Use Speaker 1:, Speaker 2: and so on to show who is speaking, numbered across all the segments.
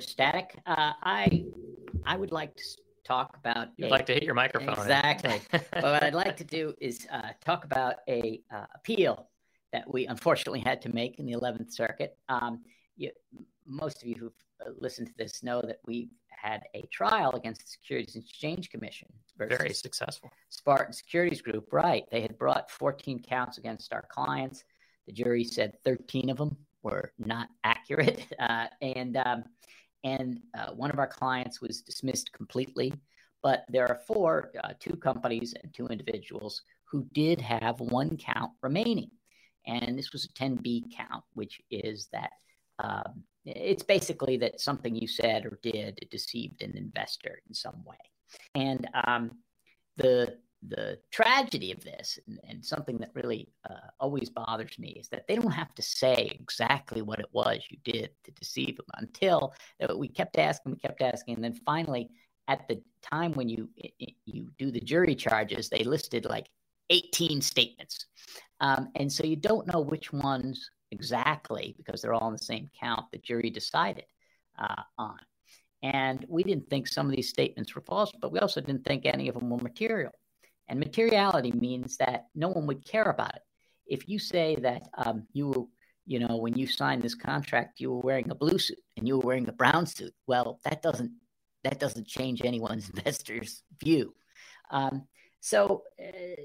Speaker 1: Static. Uh, I I would like to talk about.
Speaker 2: You'd
Speaker 1: a-
Speaker 2: like to hit your microphone.
Speaker 1: Exactly. but what I'd like to do is uh, talk about a uh, appeal that we unfortunately had to make in the 11th Circuit. Um, you, most of you who've uh, listened to this know that we had a trial against the Securities and Exchange Commission
Speaker 2: Very successful.
Speaker 1: Spartan Securities Group. Right. They had brought 14 counts against our clients. The jury said 13 of them were not accurate. Uh, and um, and uh, one of our clients was dismissed completely. But there are four, uh, two companies and two individuals who did have one count remaining. And this was a 10B count, which is that um, it's basically that something you said or did deceived an investor in some way. And um, the the tragedy of this, and, and something that really uh, always bothers me, is that they don't have to say exactly what it was you did to deceive them until we kept asking, we kept asking, and then finally, at the time when you you do the jury charges, they listed like 18 statements, um, and so you don't know which ones exactly because they're all in the same count. The jury decided uh, on. And we didn't think some of these statements were false, but we also didn't think any of them were material. And materiality means that no one would care about it. If you say that um, you were, you know, when you signed this contract, you were wearing a blue suit and you were wearing a brown suit, well, that doesn't that doesn't change anyone's investor's view. Um, so uh,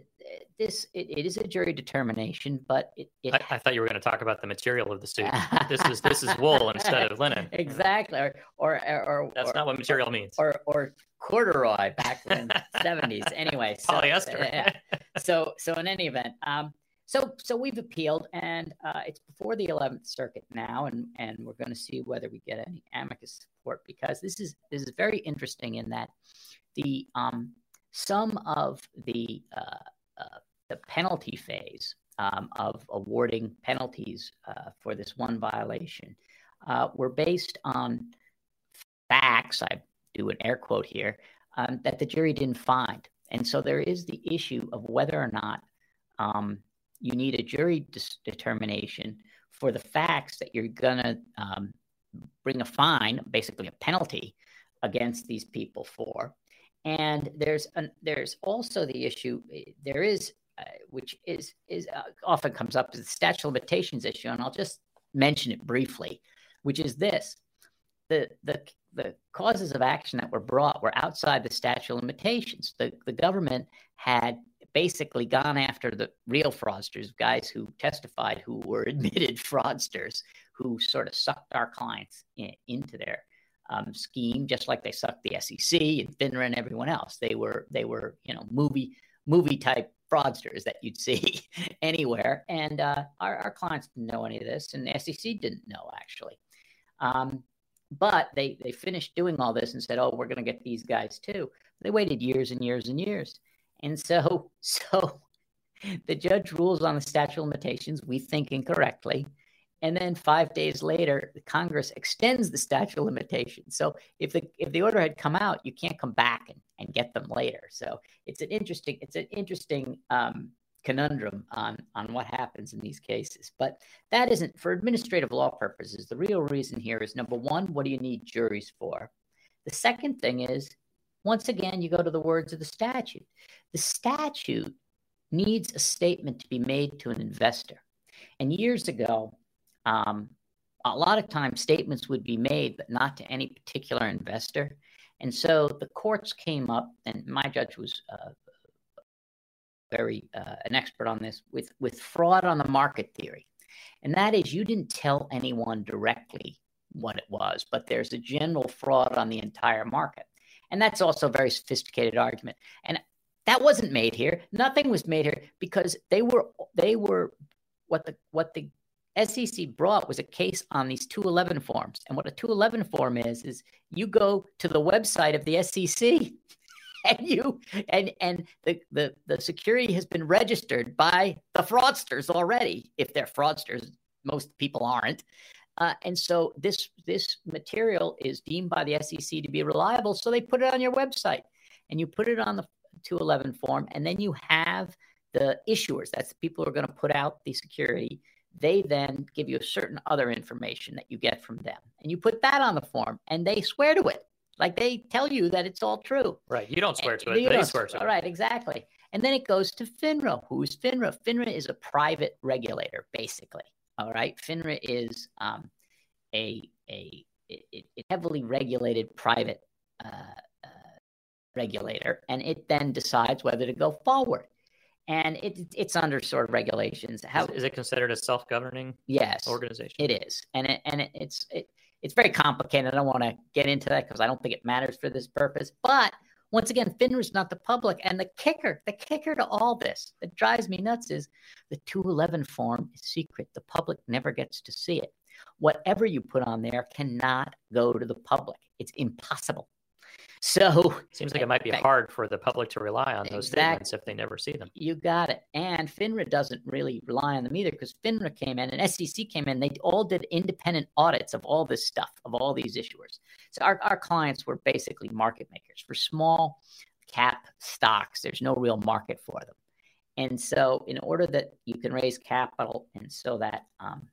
Speaker 1: this it, it is a jury determination, but it, it
Speaker 2: I, I thought you were going to talk about the material of the suit. this is this is wool instead of linen.
Speaker 1: exactly, or or or,
Speaker 2: That's
Speaker 1: or,
Speaker 2: not what material means.
Speaker 1: or or corduroy back in the seventies. Anyway, so,
Speaker 2: Polyester.
Speaker 1: yeah. So so in any event, um, so so we've appealed, and uh, it's before the Eleventh Circuit now, and and we're going to see whether we get any amicus support because this is this is very interesting in that the um some of the uh, uh, the penalty phase um, of awarding penalties uh, for this one violation were based on facts. I do an air quote here um, that the jury didn't find, and so there is the issue of whether or not um, you need a jury dis- determination for the facts that you're going to um, bring a fine, basically a penalty, against these people for. And there's an, there's also the issue. There is, uh, which is is uh, often comes up, is the statute of limitations issue, and I'll just mention it briefly, which is this: the the the causes of action that were brought were outside the statute of limitations. The the government had basically gone after the real fraudsters, guys who testified who were admitted fraudsters, who sort of sucked our clients in, into their um, scheme, just like they sucked the SEC and FINRA and everyone else. They were they were you know movie movie type fraudsters that you'd see anywhere, and uh, our, our clients didn't know any of this, and the SEC didn't know actually. Um, but they they finished doing all this and said, "Oh, we're going to get these guys too." They waited years and years and years, and so so the judge rules on the statute of limitations. We think incorrectly, and then five days later, Congress extends the statute of limitations. So if the if the order had come out, you can't come back and, and get them later. So it's an interesting it's an interesting um, conundrum on on what happens in these cases. But that isn't for administrative law purposes. The real reason here is number one, what do you need juries for? The second thing is, once again, you go to the words of the statute. The statute needs a statement to be made to an investor. And years ago, um, a lot of times statements would be made, but not to any particular investor. And so the courts came up, and my judge was uh, very uh, an expert on this with with fraud on the market theory, and that is you didn't tell anyone directly what it was, but there's a general fraud on the entire market, and that's also a very sophisticated argument. And that wasn't made here. Nothing was made here because they were they were what the what the SEC brought was a case on these 211 forms. And what a 211 form is is you go to the website of the SEC and you and and the, the the security has been registered by the fraudsters already if they're fraudsters. Most people aren't. Uh, and so this this material is deemed by the SEC to be reliable so they put it on your website. And you put it on the 211 form and then you have the issuers. That's the people who are going to put out the security they then give you a certain other information that you get from them and you put that on the form and they swear to it like they tell you that it's all true.
Speaker 2: Right. You don't swear to it. you they swear to
Speaker 1: it. All right. Exactly. And then it goes to FINRA. Who's FINRA? FINRA is a private regulator, basically. All right. FINRA is um, a a it, it heavily regulated private uh, uh, regulator, and it then decides whether to go forward. And it, it's under sort of regulations.
Speaker 2: How is, is it considered a self-governing
Speaker 1: yes
Speaker 2: organization?
Speaker 1: It is, and it and it, it's it it's very complicated. I don't want to get into that because I don't think it matters for this purpose. But once again, FINRA's not the public. And the kicker, the kicker to all this that drives me nuts is the 211 form is secret. The public never gets to see it. Whatever you put on there cannot go to the public. It's impossible. So
Speaker 2: seems like it might be hard for the public to rely on those exactly. statements if they never see them.
Speaker 1: You got it. And FINRA doesn't really rely on them either because FINRA came in and SEC came in. They all did independent audits of all this stuff, of all these issuers. So our, our clients were basically market makers for small cap stocks. There's no real market for them. And so, in order that you can raise capital, and so that um,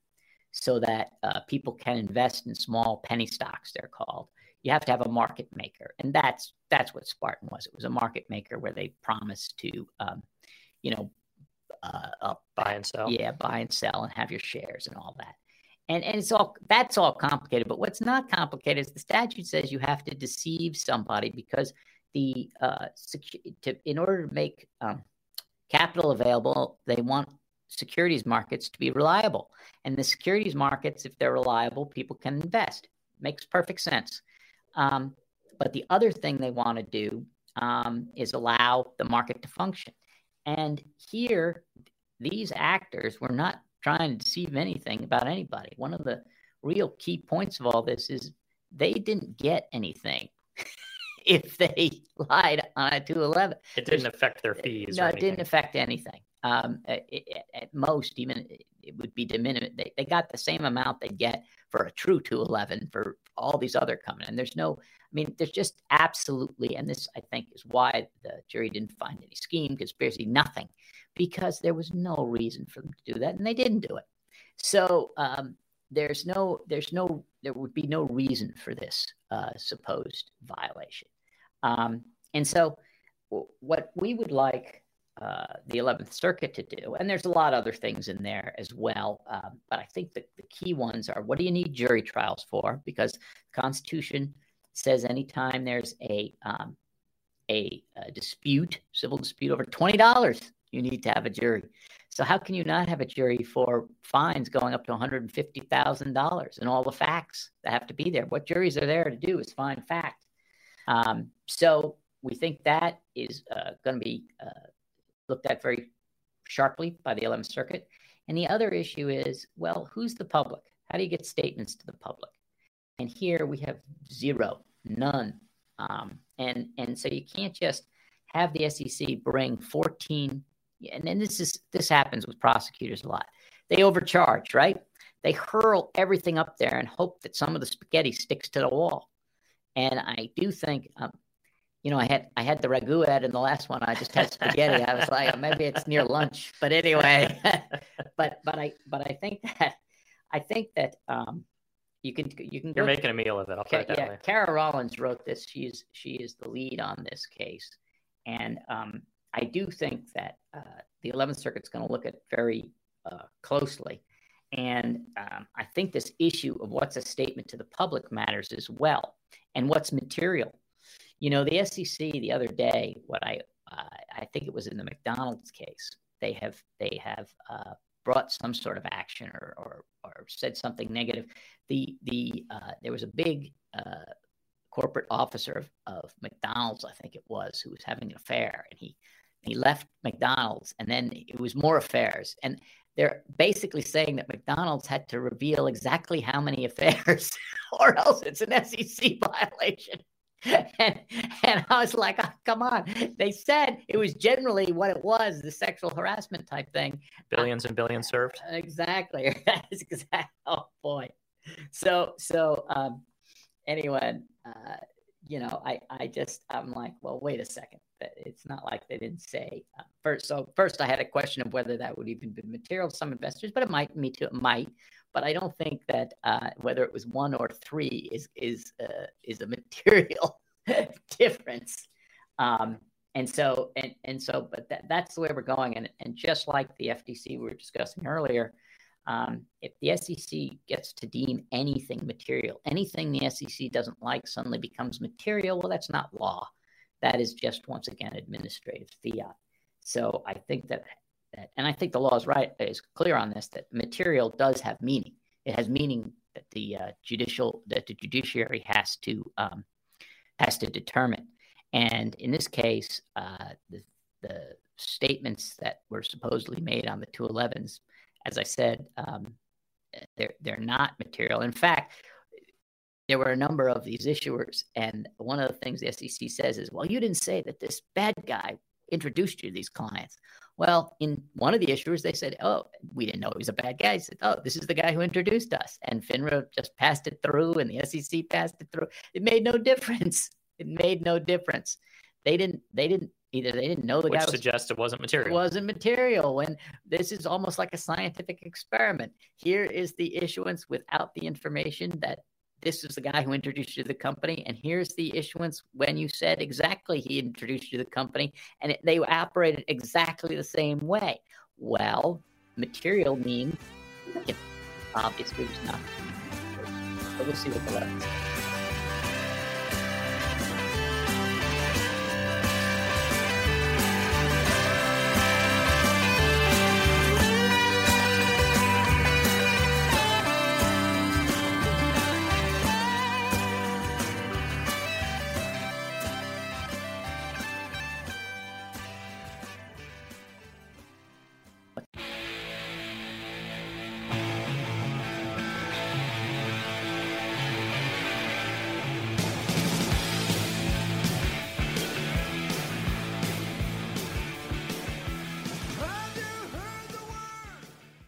Speaker 1: so that uh, people can invest in small penny stocks, they're called you have to have a market maker, and that's that's what Spartan was. It was a market maker where they promised to, um, you know, uh, uh,
Speaker 2: buy and sell.
Speaker 1: Yeah, buy and sell, and have your shares and all that. And and it's all that's all complicated. But what's not complicated is the statute says you have to deceive somebody because the uh, secu- to, in order to make um, capital available, they want securities markets to be reliable. And the securities markets, if they're reliable, people can invest. Makes perfect sense. Um, but the other thing they want to do um, is allow the market to function. And here, these actors were not trying to deceive anything about anybody. One of the real key points of all this is they didn't get anything if they lied on a 211.
Speaker 2: It didn't affect their fees.
Speaker 1: No, it didn't affect anything. Um, it, at most, even it would be diminished. They, they got the same amount they get for a true 211 for all these other coming. And there's no, I mean, there's just absolutely, and this I think is why the jury didn't find any scheme, conspiracy, nothing, because there was no reason for them to do that, and they didn't do it. So um, there's no, there's no, there would be no reason for this uh, supposed violation. Um, and so, what we would like uh, the 11th Circuit to do. And there's a lot of other things in there as well. Um, but I think the, the key ones are what do you need jury trials for? Because the Constitution says anytime there's a, um, a, a dispute, civil dispute over $20, you need to have a jury. So how can you not have a jury for fines going up to $150,000 and all the facts that have to be there? What juries are there to do is find fact. Um, so we think that is uh, going to be uh, looked at very sharply by the 11th Circuit. And the other issue is well, who's the public? How do you get statements to the public? And here we have zero, none. Um, and, and so you can't just have the SEC bring 14, and then this is this happens with prosecutors a lot. They overcharge, right? They hurl everything up there and hope that some of the spaghetti sticks to the wall. And I do think um, you know, I had I had the ragu ad in the last one. I just had spaghetti. I was like, maybe it's near lunch, but anyway. but but I but I think that I think that um, you can you can.
Speaker 2: You're making to, a meal of it. I'll put it that yeah, way.
Speaker 1: Kara Rollins wrote this. She's she is the lead on this case, and um, I do think that uh, the Eleventh Circuit's going to look at very uh, closely. And um, I think this issue of what's a statement to the public matters as well, and what's material you know, the SEC the other day, what I uh, I think it was in the McDonald's case, they have they have uh, brought some sort of action or, or, or said something negative. The the uh, there was a big uh, corporate officer of, of McDonald's, I think it was, who was having an affair, and he He left McDonald's, and then it was more affairs. And they're basically saying that McDonald's had to reveal exactly how many affairs, or else it's an SEC violation. And and I was like, oh, come on. They said it was generally what it was, the sexual harassment type thing.
Speaker 2: Billions and billions served.
Speaker 1: Exactly. That's exactly. Oh boy. So so um, anyway, uh, you know, I I just I'm like, well, wait a second it's not like they didn't say uh, first. So first, I had a question of whether that would even be material to some investors, but it might. Me too. It might. But I don't think that uh, whether it was one or three is is uh, is a material difference. Um, and so and and so, but that, that's the way we're going. And and just like the FTC we were discussing earlier, um, if the SEC gets to deem anything material, anything the SEC doesn't like suddenly becomes material. Well, that's not law. That is just once again administrative fiat. So I think that, that and I think the law is right is clear on this that material does have meaning. It has meaning that the uh, judicial that the judiciary has to um, has to determine. And in this case, uh, the, the statements that were supposedly made on the 211s, as I said, um, they're they're not material. In fact, there were a number of these issuers. And one of the things the SEC says is, well, you didn't say that this bad guy introduced you to these clients. Well, in one of the issuers, they said, oh, we didn't know he was a bad guy. He said, oh, this is the guy who introduced us. And FINRA just passed it through and the SEC passed it through. It made no difference. It made no difference. They didn't, they didn't, either they didn't know the
Speaker 2: Which
Speaker 1: guy
Speaker 2: was, suggests it wasn't material.
Speaker 1: It wasn't material. When this is almost like a scientific experiment. Here is the issuance without the information that this is the guy who introduced you to the company, and here's the issuance when you said exactly he introduced you to the company, and it, they operated exactly the same way. Well, material means obviously it's not. So we'll see what the letter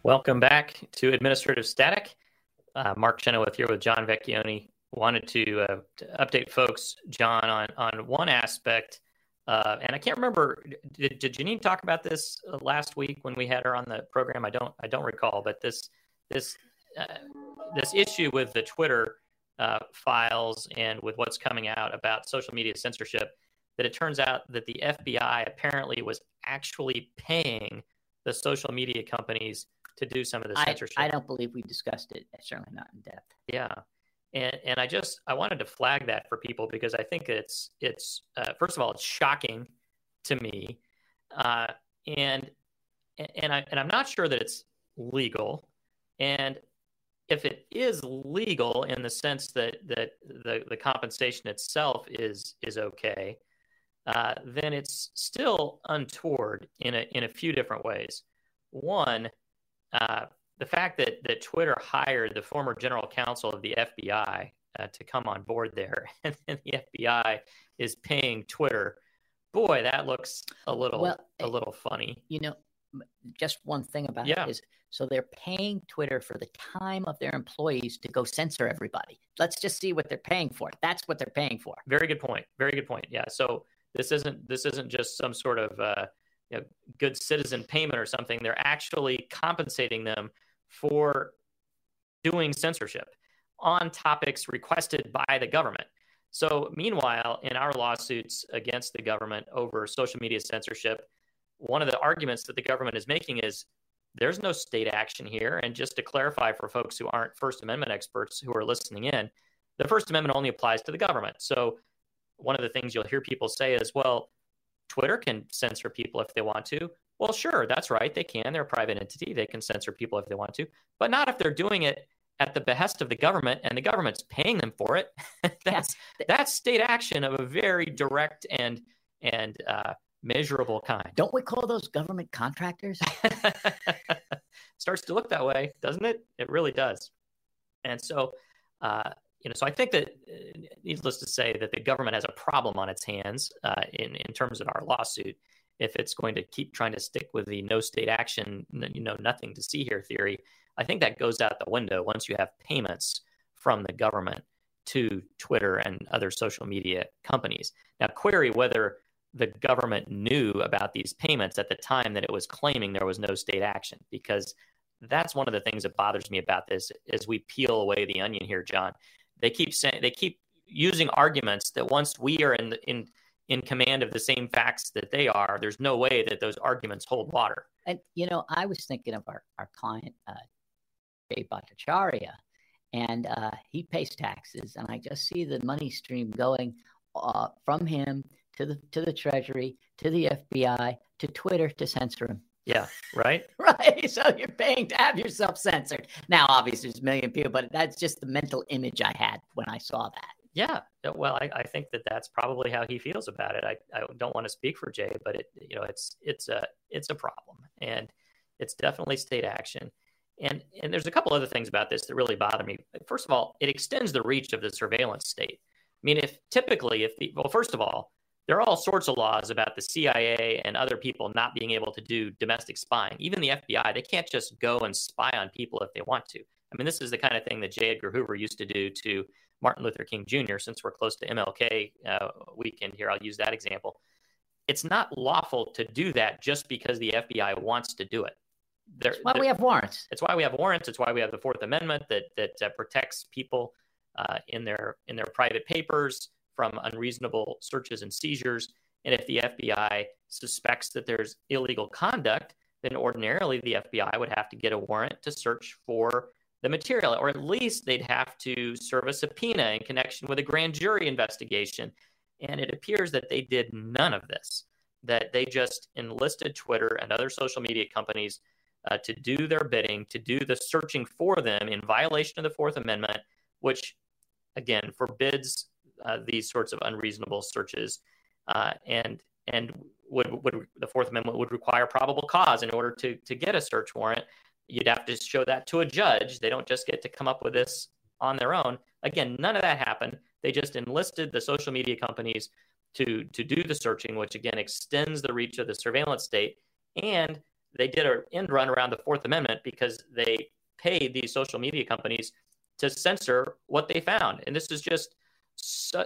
Speaker 2: Welcome back to Administrative Static. Uh, Mark Chenoweth here with John Vecchione. Wanted to, uh, to, update folks, John, on on one aspect, uh, and I can't remember. Did, did Janine talk about this uh, last week when we had her on the program? I don't I don't recall, but this this uh, this issue with the Twitter uh, files and with what's coming out about social media censorship, that it turns out that the FBI apparently was actually paying the social media companies to do some of the censorship.
Speaker 1: I, I don't believe we discussed it. Certainly not in depth.
Speaker 2: Yeah, and and I just I wanted to flag that for people because I think it's it's uh, first of all it's shocking to me, uh, and and I and I'm not sure that it's legal, and if it is legal in the sense that that the the compensation itself is is okay, uh, then it's still untoward in a in a few different ways. One, uh, the fact that that Twitter hired the former general counsel of the FBI uh, to come on board there, and the FBI is paying Twitter, boy, that looks a little well, a little funny.
Speaker 1: You know, just one thing about
Speaker 2: yeah.
Speaker 1: it is so they're paying Twitter for the time of their employees to go censor everybody. Let's just see what they're paying for. That's what they're paying for.
Speaker 2: Very good point. Very good point. Yeah. So this isn't this isn't just some sort of uh, you know, good citizen payment or something. They're actually compensating them for doing censorship on topics requested by the government. So, meanwhile, in our lawsuits against the government over social media censorship, one of the arguments that the government is making is there's no state action here. And just to clarify for folks who aren't First Amendment experts who are listening in, the First Amendment only applies to the government. So, one of the things you'll hear people say is, well, Twitter can censor people if they want to. Well, sure, that's right. They can. They're a private entity. They can censor people if they want to, but not if they're doing it at the behest of the government and the government's paying them for it. that's yeah. that's state action of a very direct and and uh, measurable kind.
Speaker 1: Don't we call those government contractors?
Speaker 2: Starts to look that way, doesn't it? It really does. And so, uh, you know, so I think that, uh, needless to say, that the government has a problem on its hands uh, in in terms of our lawsuit. If it's going to keep trying to stick with the no state action, you know, nothing to see here theory, I think that goes out the window once you have payments from the government to Twitter and other social media companies. Now, query whether the government knew about these payments at the time that it was claiming there was no state action, because that's one of the things that bothers me about this as we peel away the onion here, John. They keep saying they keep using arguments that once we are in the, in in command of the same facts that they are, there's no way that those arguments hold water.
Speaker 1: And you know, I was thinking of our our client uh, Jay Bhattacharya, and uh, he pays taxes, and I just see the money stream going uh, from him to the to the Treasury, to the FBI, to Twitter to censor him.
Speaker 2: Yeah, right.
Speaker 1: right. So you're paying to have yourself censored. Now, obviously, there's a million people, but that's just the mental image I had when I saw that.
Speaker 2: Yeah. Well, I, I think that that's probably how he feels about it. I, I don't want to speak for Jay, but it you know it's it's a it's a problem, and it's definitely state action. And and there's a couple other things about this that really bother me. First of all, it extends the reach of the surveillance state. I mean, if typically if the well, first of all, there are all sorts of laws about the CIA and other people not being able to do domestic spying. Even the FBI, they can't just go and spy on people if they want to. I mean, this is the kind of thing that J. Edgar Hoover used to do to Martin Luther King Jr. Since we're close to MLK uh, weekend here, I'll use that example. It's not lawful to do that just because the FBI wants to do it.
Speaker 1: That's why we have warrants.
Speaker 2: It's why we have warrants. It's why we have the Fourth Amendment that that uh, protects people uh, in their in their private papers from unreasonable searches and seizures. And if the FBI suspects that there's illegal conduct, then ordinarily the FBI would have to get a warrant to search for the material, or at least they'd have to serve a subpoena in connection with a grand jury investigation. And it appears that they did none of this, that they just enlisted Twitter and other social media companies uh, to do their bidding, to do the searching for them in violation of the Fourth Amendment, which again forbids uh, these sorts of unreasonable searches, uh, and and would would the Fourth Amendment would require probable cause in order to to get a search warrant. You'd have to show that to a judge. They don't just get to come up with this on their own. Again, none of that happened. They just enlisted the social media companies to to do the searching, which again extends the reach of the surveillance state. And they did an end run around the Fourth Amendment because they paid these social media companies to censor what they found. And this is just so,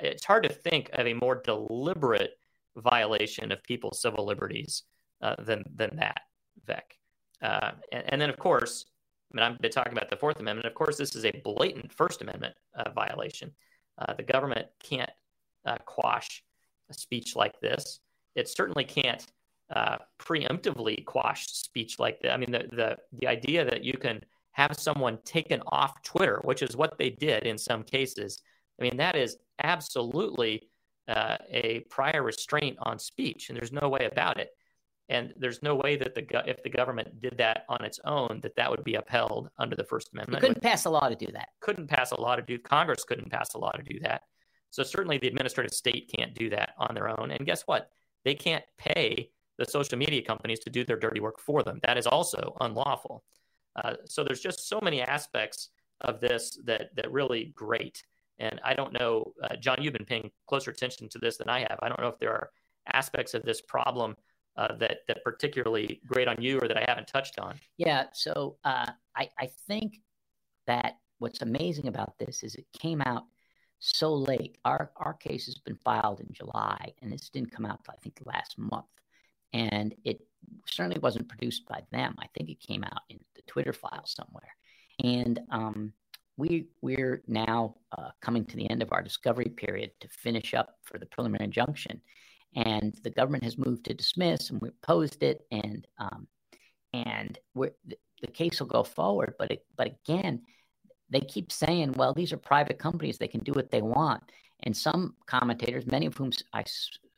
Speaker 2: it's hard to think of a more deliberate violation of people's civil liberties uh, than than that, Vec. Uh, and, and, then, of course, I mean, I've been talking about the Fourth Amendment. Of course, this is a blatant First Amendment uh, violation. Uh, the government can't uh, quash a speech like this. It certainly can't uh, preemptively quash speech like that. I mean, the, the the idea that you can have someone taken off Twitter, which is what they did in some cases, I mean, that is absolutely uh, a prior restraint on speech, and there's no way about it. And there's no way that the if the government did that on its own, that that would be upheld under the First Amendment.
Speaker 1: You couldn't pass a law to do that.
Speaker 2: Couldn't pass a law to do. Congress couldn't pass a law to do that. So certainly the administrative state can't do that on their own. And guess what? They can't pay the social media companies to do their dirty work for them. That is also unlawful. Uh, so there's just so many aspects of this that that really grate. And I don't know, uh, John, you've been paying closer attention to this than I have. I don't know if there are aspects of this problem uh, that that particularly grate on you or that I haven't touched on.
Speaker 1: Yeah. So uh, I I think that what's amazing about this is it came out so late. Our our case has been filed in July, and this didn't come out I think last month, and it certainly wasn't produced by them. I think it came out in the Twitter file somewhere, and um, we we're now uh, coming to the end of our discovery period to finish up for the preliminary injunction, and the government has moved to dismiss, and we opposed it, and um, and we're, the, the case will go forward. But it, but again, they keep saying, well, these are private companies; they can do what they want. And some commentators, many of whom I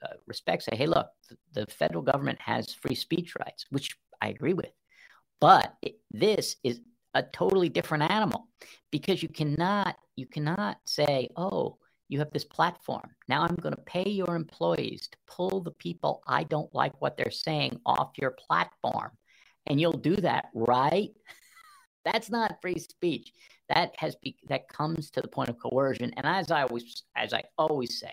Speaker 1: uh, respect, say, hey, look, the, the federal government has free speech rights, which I agree with. But it, this is a totally different animal because you cannot you cannot say, oh, you have this platform. Now I'm going to pay your employees to pull the people I don't like what they're saying off your platform. And you'll do that, right? That's not free speech. That has be, that comes to the point of coercion. And as I always as I always say,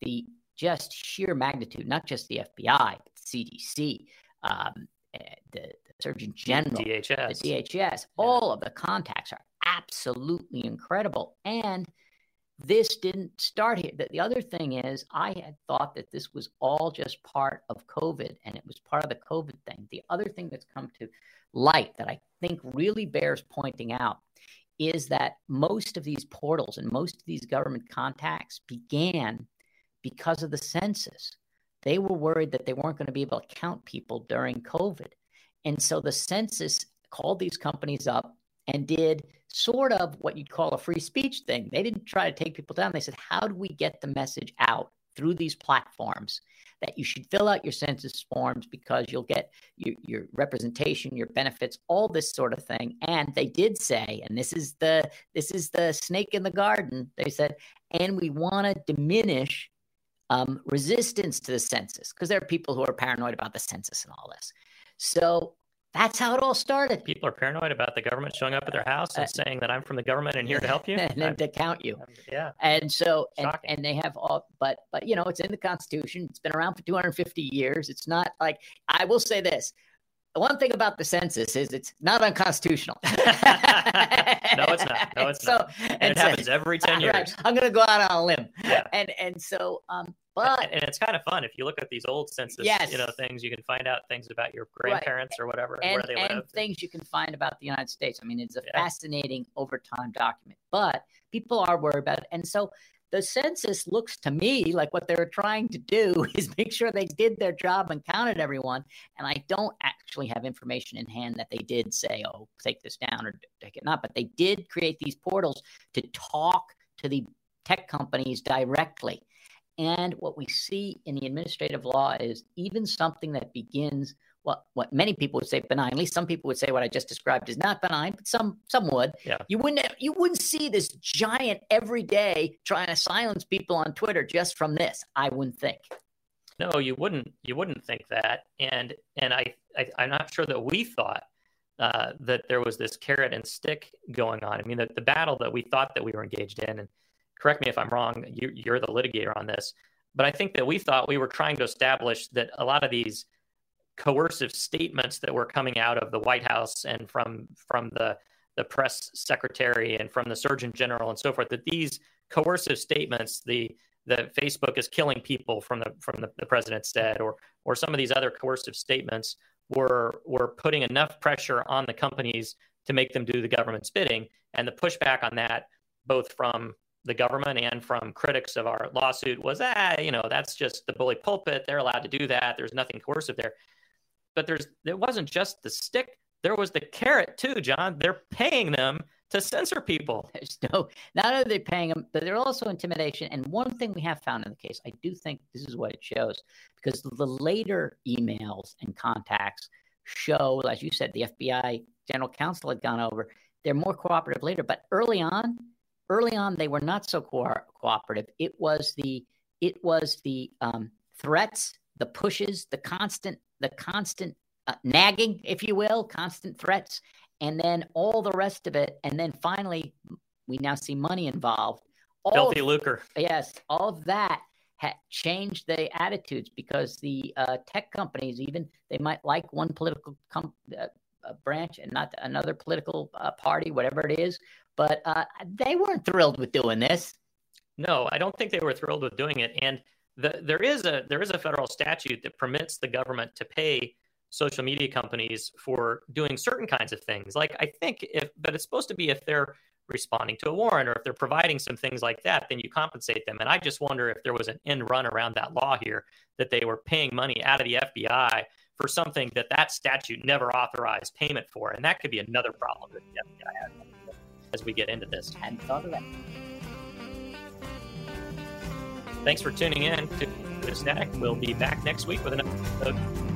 Speaker 1: the just sheer magnitude, not just the FBI, but CDC, um, eh, the, Surgeon General,
Speaker 2: DHS.
Speaker 1: the DHS, yeah. all of the contacts are absolutely incredible. And this didn't start here. The, the other thing is, I had thought that this was all just part of COVID and it was part of the COVID thing. The other thing that's come to light that I think really bears pointing out is that most of these portals and most of these government contacts began because of the census. They were worried that they weren't going to be able to count people during COVID. And so the census called these companies up and did sort of what you'd call a free speech thing. They didn't try to take people down. They said, how do we get the message out through these platforms that you should fill out your census forms because you'll get your, your representation, your benefits, all this sort of thing. And they did say, and this is the this is the snake in the garden. They said, and we want to diminish um, resistance to the census because there are people who are paranoid about the census and all this. So that's how it all started.
Speaker 2: People are paranoid about the government showing up at their house and uh, saying that I'm from the government and here to help you
Speaker 1: and then to count you.
Speaker 2: yeah.
Speaker 1: And so and, and, they have all but but you know it's in the Constitution. It's been around for 250 years. It's not like I will say this. The one thing about the census is it's not unconstitutional.
Speaker 2: no, it's not. No, it's so, not. And, and it happens every 10 years. Right.
Speaker 1: I'm going to go out on a limb. Yeah. And and so um but
Speaker 2: and, it's kind of fun if you look at these old census, yes. you know, things you can find out things about your grandparents right. or whatever
Speaker 1: and, and things you can find about the United States. I mean, it's a yeah. fascinating overtime document, but people are worried about it, and so the census looks to me like what they were trying to do is make sure they did their job and counted everyone. And I don't actually have information in hand that they did say, "Oh, take this down" or take it not, but they did create these portals to talk to the tech companies directly and what we see in the administrative law is even something that begins what what many people would say benign. At least some people would say what I just described is not benign, but some some would.
Speaker 2: Yeah.
Speaker 1: You wouldn't you wouldn't see this giant every day trying to silence people on Twitter just from this. I wouldn't think.
Speaker 2: No, you wouldn't. You wouldn't think that. And and I, I am not sure that we thought uh, that there was this carrot and stick going on. I mean, the, the battle that we thought that we were engaged in, and correct me if I'm wrong, you, you're the litigator on this, but I think that we thought we were trying to establish that a lot of these coercive statements that were coming out of the White House and from from the the press secretary and from the Surgeon General and so forth, that these coercive statements, the the Facebook is killing people from the from the, the president said, or or some of these other coercive statements were were putting enough pressure on the companies to make them do the government's bidding. And the pushback on that, both from the government and from critics of our lawsuit was, ah, you know, that's just the bully pulpit. They're allowed to do that. There's nothing coercive there. But there's it wasn't just the stick. There was the carrot too, John. They're paying them to censor people.
Speaker 1: There's no, not only are they paying them, but they're also intimidation. And one thing we have found in the case, I do think this is what it shows, because the later emails and contacts show, as you said, the FBI general counsel had gone over. They're more cooperative later, but early on, early on they were not so co- cooperative. It was the it was the um, threats, the pushes, the constant the constant uh, nagging, if you will, constant threats, and then all the rest of it. And then finally, we now see money involved.
Speaker 2: All Filthy lucre.
Speaker 1: Yes, all of that had changed the attitudes because the uh, tech companies, even they might like one political com- uh, branch and not another political uh, party, whatever it is, but uh, they weren't thrilled with doing this.
Speaker 2: No, I don't think they were thrilled with doing it. And the, there is a there is a federal statute that permits the government to pay social media companies for doing certain kinds of things. Like I think if, but it's supposed to be if they're responding to a warrant or if they're providing some things like that, then you compensate them. And I just wonder if there was an end run around that law here that they were paying money out of the FBI for something that that statute never authorized payment for, and that could be another problem that the FBI has as we get into this.
Speaker 1: Hadn't thought of that.
Speaker 2: Thanks for tuning in to the snack. We'll be back next week with another episode.